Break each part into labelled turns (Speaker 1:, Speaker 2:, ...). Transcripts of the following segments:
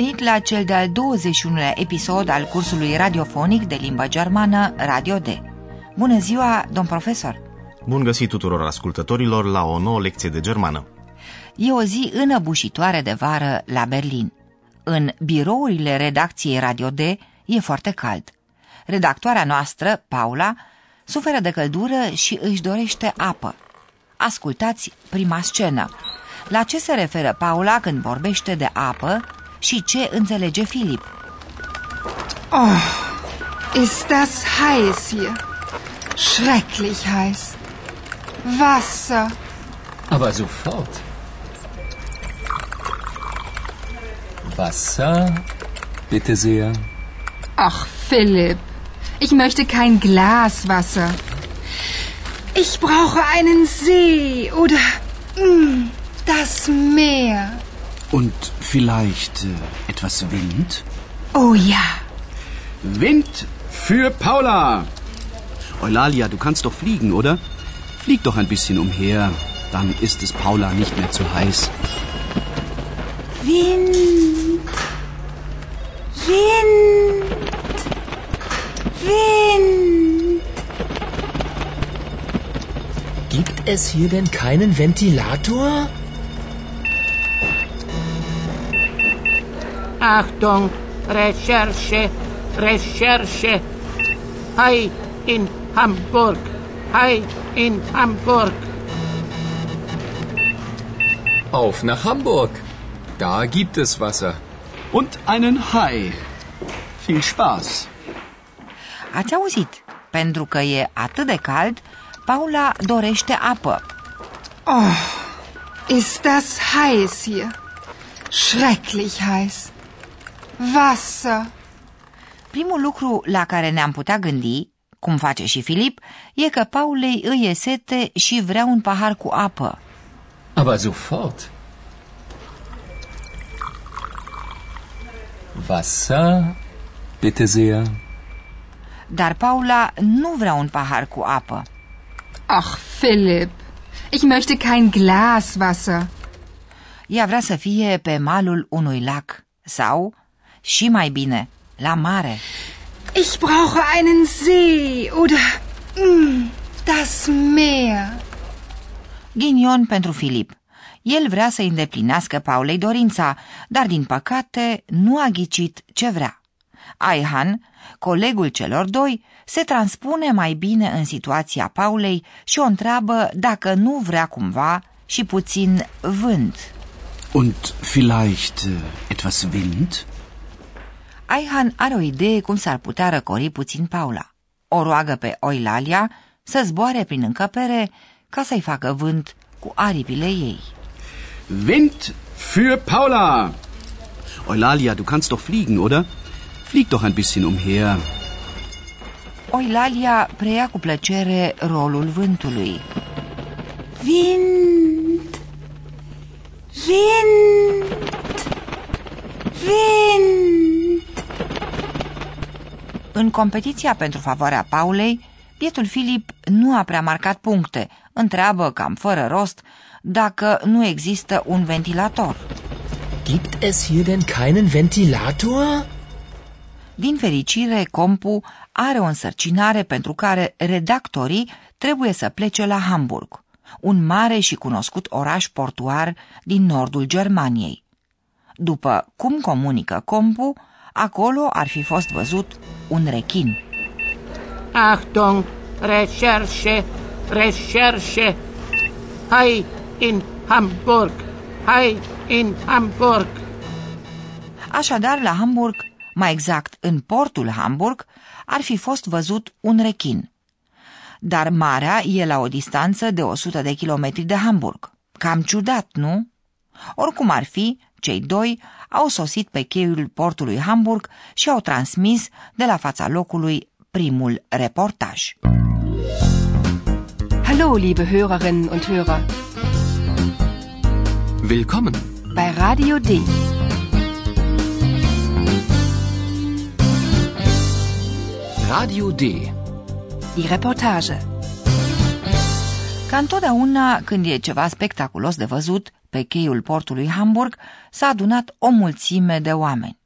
Speaker 1: Venit la cel de-al 21-lea episod al cursului radiofonic de limbă germană Radio D. Bună ziua, domn profesor!
Speaker 2: Bun găsit tuturor ascultătorilor la o nouă lecție de germană.
Speaker 1: E o zi înăbușitoare de vară la Berlin. În birourile redacției Radio D e foarte cald. Redactoarea noastră, Paula, suferă de căldură și își dorește apă. Ascultați prima scenă. La ce se referă Paula când vorbește de apă și ce înțelege Filip?
Speaker 3: Oh, ist das heiß hier. Schrecklich heiß. Wasser.
Speaker 4: Aber sofort. Wasser, bitte sehr.
Speaker 3: Ach, Philipp, ich möchte kein Glas Wasser. Ich brauche einen See oder mm, das Meer.
Speaker 5: Und vielleicht äh, etwas Wind?
Speaker 3: Oh ja.
Speaker 5: Wind für Paula! Eulalia, du kannst doch fliegen, oder? Flieg doch ein bisschen umher. Dann ist es Paula nicht mehr zu heiß.
Speaker 1: Wind, Wind, Wind.
Speaker 4: Gibt es hier denn keinen Ventilator?
Speaker 6: Achtung, Recherche, Recherche. Hai in Hamburg, Hai in Hamburg.
Speaker 4: Auf nach Hamburg. Da gibt es Wasser.
Speaker 5: Und einen Hai. Viel Spaß.
Speaker 1: Ați auzit? Pentru că e atât de cald, Paula dorește apă.
Speaker 3: Oh, ist das heiß hier. Schrecklich heiß. Wasser.
Speaker 1: Primul lucru la care ne-am putea gândi, cum face și Filip, e că Paulei îi e sete și vrea un pahar cu apă.
Speaker 4: Aber sofort. Wasser, bitte sehr.
Speaker 1: Dar Paula nu vrea un pahar cu apă.
Speaker 3: Ach, Philipp, ich möchte kein Glas Wasser.
Speaker 1: Ea vrea să fie pe malul unui lac sau, și mai bine, la mare.
Speaker 3: Ich brauche einen See oder mm, das Meer.
Speaker 1: Ghinion pentru Filip. El vrea să îndeplinească Paulei dorința, dar din păcate nu a ghicit ce vrea. Aihan, colegul celor doi, se transpune mai bine în situația Paulei și o întreabă dacă nu vrea cumva și puțin vânt.
Speaker 5: Und vielleicht äh, etwas Wind?
Speaker 1: Aihan are o idee cum s-ar putea răcori puțin Paula. O roagă pe Oilalia să zboare prin încăpere ca să-i facă vânt cu aripile ei.
Speaker 5: Wind für Paula! Eulalia, du kannst doch fliegen, oder? Flieg doch ein bisschen umher.
Speaker 1: Oilalia preia cu plăcere rolul vântului. Wind! Wind! Wind! În competiția pentru favoarea Paulei, bietul Filip nu a prea marcat puncte. Întreabă, cam fără rost, dacă nu există un ventilator.
Speaker 4: Gibt es hier denn keinen Ventilator?
Speaker 1: Din fericire, Compu are o însărcinare pentru care redactorii trebuie să plece la Hamburg, un mare și cunoscut oraș portuar din nordul Germaniei. După cum comunică Compu, acolo ar fi fost văzut un rechin.
Speaker 6: Achtung, Recherche, Recherche. Hai in Hamburg, Hai in Hamburg.
Speaker 1: Așadar, la Hamburg, mai exact în portul Hamburg, ar fi fost văzut un rechin. Dar marea e la o distanță de 100 de kilometri de Hamburg. Cam ciudat, nu? Oricum ar fi, Cei doi au sosit pe cheiul portului Hamburg și au transmis de la fața locului primul reportaj.
Speaker 3: Hallo, liebe Hörerinnen und Hörer.
Speaker 4: Willkommen.
Speaker 3: Bei Radio D.
Speaker 4: Radio D.
Speaker 3: Die Reportage.
Speaker 1: Ca întotdeauna, când e ceva spectaculos de văzut, pe cheiul portului Hamburg s-a adunat o mulțime de oameni.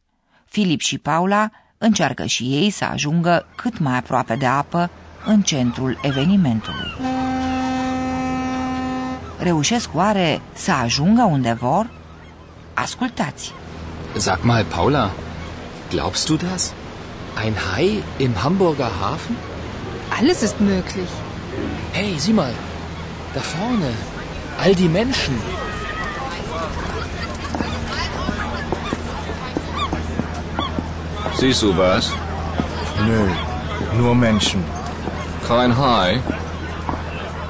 Speaker 1: Filip și Paula încearcă și ei să ajungă cât mai aproape de apă în centrul evenimentului. Reușesc oare să ajungă unde vor? Ascultați!
Speaker 4: Sag mal, Paula, glaubst du das? Ein Hai im Hamburger Hafen?
Speaker 3: Alles ist möglich.
Speaker 4: Hey, sieh mal, da vorne, all die Menschen.
Speaker 7: Siehst du was?
Speaker 8: Nö, nur Menschen.
Speaker 7: Kein Hai?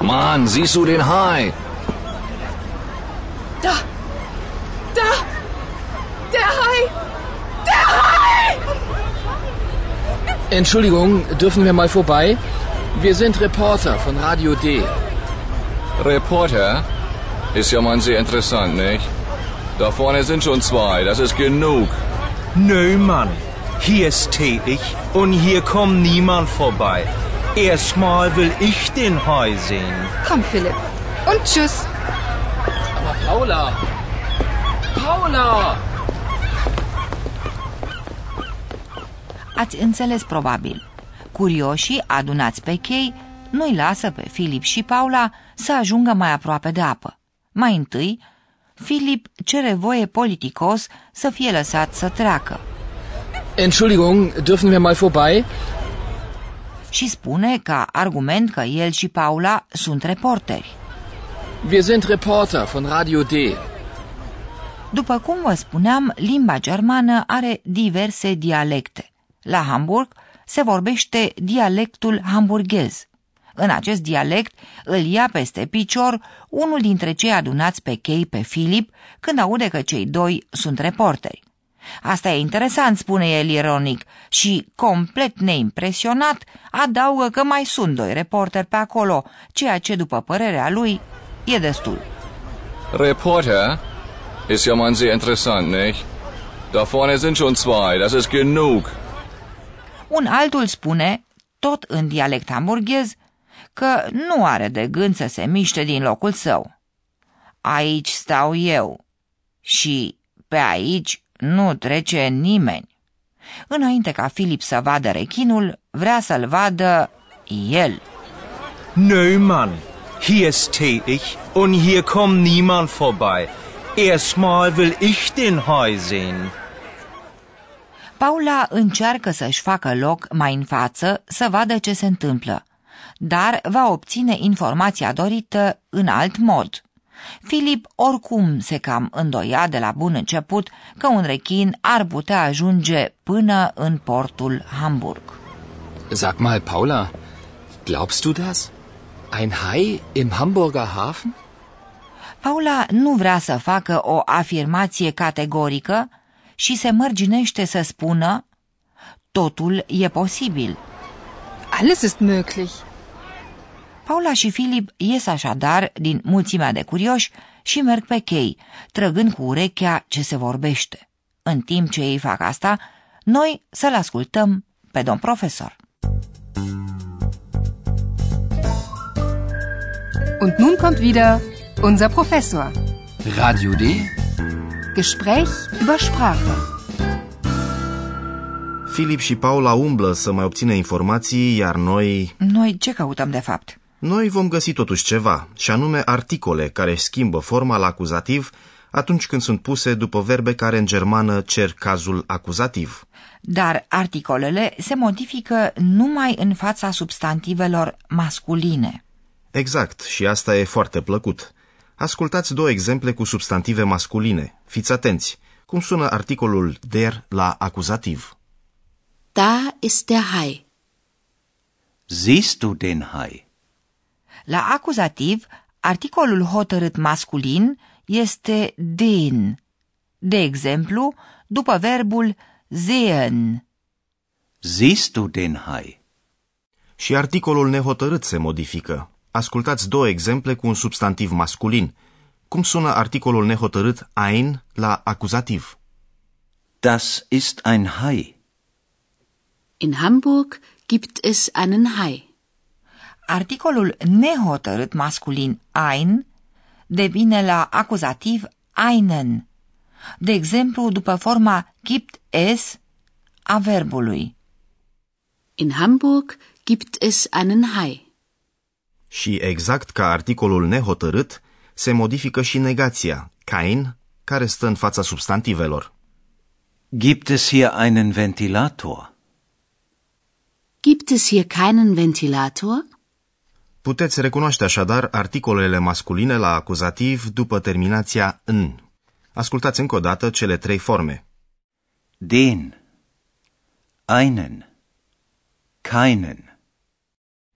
Speaker 7: Mann, siehst du den Hai?
Speaker 3: Da! Da! Der Hai! Der Hai!
Speaker 4: Entschuldigung, dürfen wir mal vorbei? Wir sind Reporter von Radio D.
Speaker 7: Reporter? Ist ja mal sehr interessant, nicht? Da vorne sind schon zwei, das ist genug.
Speaker 8: Nö, Mann. Hier ist tätig und hier kommt niemand vorbei. Erstmal will ich den Hai sehen.
Speaker 3: Komm, Philipp. Und tschüss.
Speaker 4: Aber Paula! Paula!
Speaker 1: Ați înțeles probabil. Curioșii adunați pe chei nu-i lasă pe Filip și Paula să ajungă mai aproape de apă. Mai întâi, Filip cere voie politicos să fie lăsat să treacă
Speaker 4: Entschuldigung, dürfen wir mal vorbei?
Speaker 1: și spune ca argument că el și Paula sunt reporteri.
Speaker 4: Wir sind Reporter von Radio D.
Speaker 1: După cum vă spuneam, limba germană are diverse dialecte. La Hamburg se vorbește dialectul hamburghez. În acest dialect îl ia peste picior unul dintre cei adunați pe chei pe Filip când aude că cei doi sunt reporteri. Asta e interesant, spune el ironic, și, complet neimpresionat, adaugă că mai sunt doi reporteri pe acolo, ceea ce, după părerea lui, e destul.
Speaker 7: Reporter? Ist ja mal sehr interessant, nicht? Da vorne sind schon zwei, das ist genug.
Speaker 1: Un altul spune, tot în dialect hamburghez, că nu are de gând să se miște din locul său. Aici stau eu și pe aici nu trece nimeni. Înainte ca Filip să vadă rechinul, vrea să-l vadă el.
Speaker 8: Nö, Mann. Hier ist tätig und hier kommt niemand vorbei. Erstmal will ich den Hai sehen.
Speaker 1: Paula încearcă să-și facă loc mai în față să vadă ce se întâmplă, dar va obține informația dorită în alt mod. Filip oricum se cam îndoia de la bun început că un rechin ar putea ajunge până în portul Hamburg.
Speaker 4: Sag mal, Paula, glaubst du das? Ein Hai im Hamburger Hafen?
Speaker 1: Paula nu vrea să facă o afirmație categorică și se mărginește să spună totul e posibil.
Speaker 3: Alles ist möglich.
Speaker 1: Paula și Filip ies așadar din mulțimea de curioși și merg pe chei, trăgând cu urechea ce se vorbește. În timp ce ei fac asta, noi să-l ascultăm pe domn profesor.
Speaker 3: Und nun kommt wieder unser Professor.
Speaker 5: Radio D.
Speaker 3: Gespräch über Sprache.
Speaker 2: Filip și Paula umblă să mai obțină informații, iar noi...
Speaker 1: Noi ce căutăm de fapt?
Speaker 2: Noi vom găsi totuși ceva, și anume articole care își schimbă forma la acuzativ atunci când sunt puse după verbe care în germană cer cazul acuzativ.
Speaker 1: Dar articolele se modifică numai în fața substantivelor masculine.
Speaker 2: Exact, și asta e foarte plăcut. Ascultați două exemple cu substantive masculine. Fiți atenți. Cum sună articolul der la acuzativ?
Speaker 9: Da ist der Hai.
Speaker 5: Siehst du den Hai?
Speaker 1: La acuzativ, articolul hotărât masculin este den. De exemplu, după verbul sehen.
Speaker 8: Siehst du den Hai?
Speaker 2: Și articolul nehotărât se modifică. Ascultați două exemple cu un substantiv masculin. Cum sună articolul nehotărât ein la acuzativ?
Speaker 8: Das ist ein Hai.
Speaker 9: In Hamburg gibt es einen Hai.
Speaker 1: Articolul nehotărât masculin ein devine la acuzativ einen. De exemplu, după forma gibt es a verbului.
Speaker 9: In Hamburg gibt es einen Hai.
Speaker 2: Și exact ca articolul nehotărât, se modifică și negația, kein, care stă în fața substantivelor.
Speaker 8: Gibt es hier einen Ventilator?
Speaker 9: Gibt es hier keinen Ventilator?
Speaker 2: Puteți recunoaște așadar articolele masculine la acuzativ după terminația în. Ascultați încă o dată cele trei forme.
Speaker 8: Den. Einen. Keinen.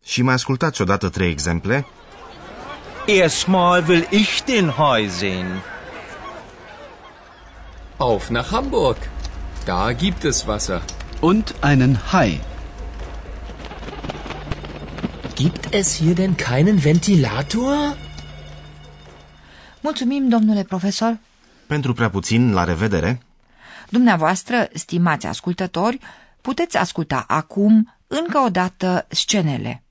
Speaker 2: Și mai ascultați odată trei exemple.
Speaker 8: Erstmal will ich den Hai sehen.
Speaker 4: Auf nach Hamburg. Da gibt es Wasser.
Speaker 5: Und einen Hai.
Speaker 4: Gibt es hier denn keinen Ventilator?
Speaker 1: Mulțumim, domnule profesor.
Speaker 2: Pentru prea puțin, la revedere!
Speaker 1: Dumneavoastră, stimați ascultători, puteți asculta acum încă o dată scenele.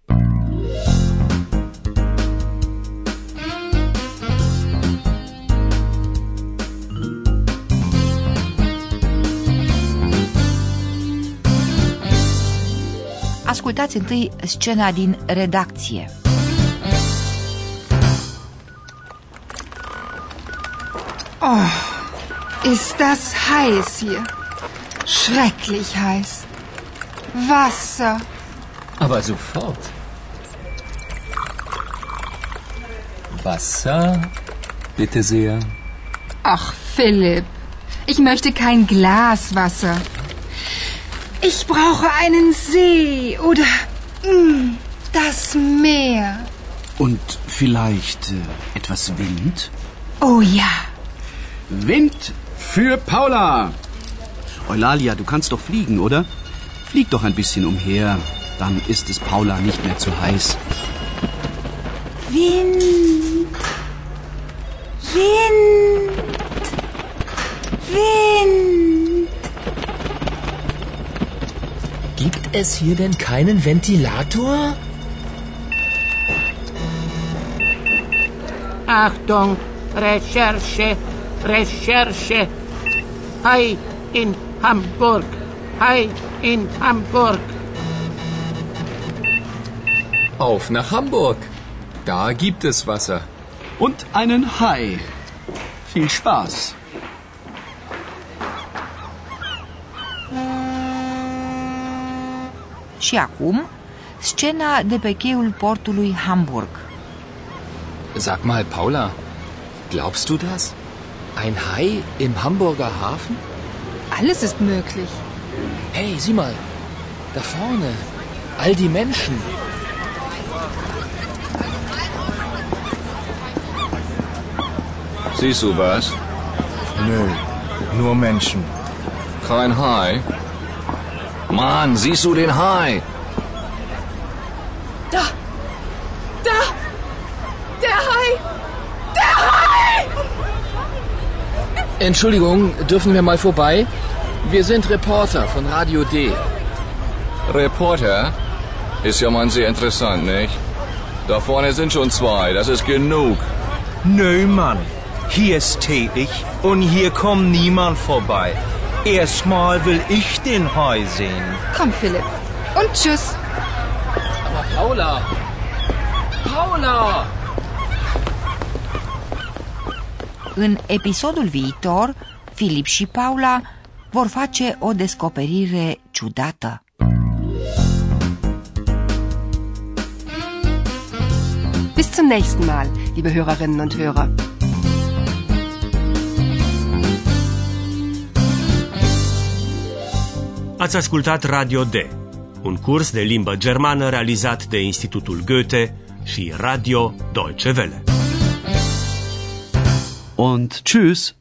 Speaker 1: Ascultați întâi scena din redacție.
Speaker 3: Oh, ist das heiß hier. Schrecklich heiß. Wasser.
Speaker 4: Aber sofort. Wasser, bitte sehr.
Speaker 3: Ach, Philipp, ich möchte kein Glas Wasser. Ich brauche einen See oder mm, das Meer.
Speaker 5: Und vielleicht äh, etwas Wind?
Speaker 3: Oh ja.
Speaker 5: Wind für Paula. Eulalia, du kannst doch fliegen, oder? Flieg doch ein bisschen umher. Dann ist es Paula nicht mehr zu heiß.
Speaker 1: Wind. Wind. Wind.
Speaker 4: Gibt es hier denn keinen Ventilator?
Speaker 6: Achtung, Recherche, Recherche. Hai in Hamburg, Hai in Hamburg.
Speaker 4: Auf nach Hamburg. Da gibt es Wasser.
Speaker 5: Und einen Hai. Viel Spaß.
Speaker 1: Și acum, scena de pe cheiul portului Hamburg.
Speaker 4: Sag mal, Paula, glaubst du das? Ein Hai im Hamburger Hafen?
Speaker 3: Alles ist möglich.
Speaker 4: Hey, sieh mal, da vorne, all die Menschen.
Speaker 7: Siehst du was?
Speaker 8: Nö, nur Menschen.
Speaker 7: Kein Hai? Mann, siehst du den Hai?
Speaker 3: Da! Da! Der Hai! Der Hai!
Speaker 4: Entschuldigung, dürfen wir mal vorbei? Wir sind Reporter von Radio D.
Speaker 7: Reporter? Ist ja mal sehr interessant, nicht? Da vorne sind schon zwei, das ist genug.
Speaker 8: Nö, Mann. Hier stehe ich und hier kommt niemand vorbei. Erstmal will ich den Hai sehen.
Speaker 3: Komm, Philipp. Und tschüss.
Speaker 4: Aber Paula! Paula!
Speaker 1: În episodul viitor, Filip și Paula vor face o descoperire ciudată.
Speaker 3: Bis zum nächsten Mal, liebe Hörerinnen und Hörer.
Speaker 10: Ați ascultat Radio D, un curs de limbă germană realizat de Institutul Goethe și Radio Deutsche Welle.
Speaker 5: Und tschüss.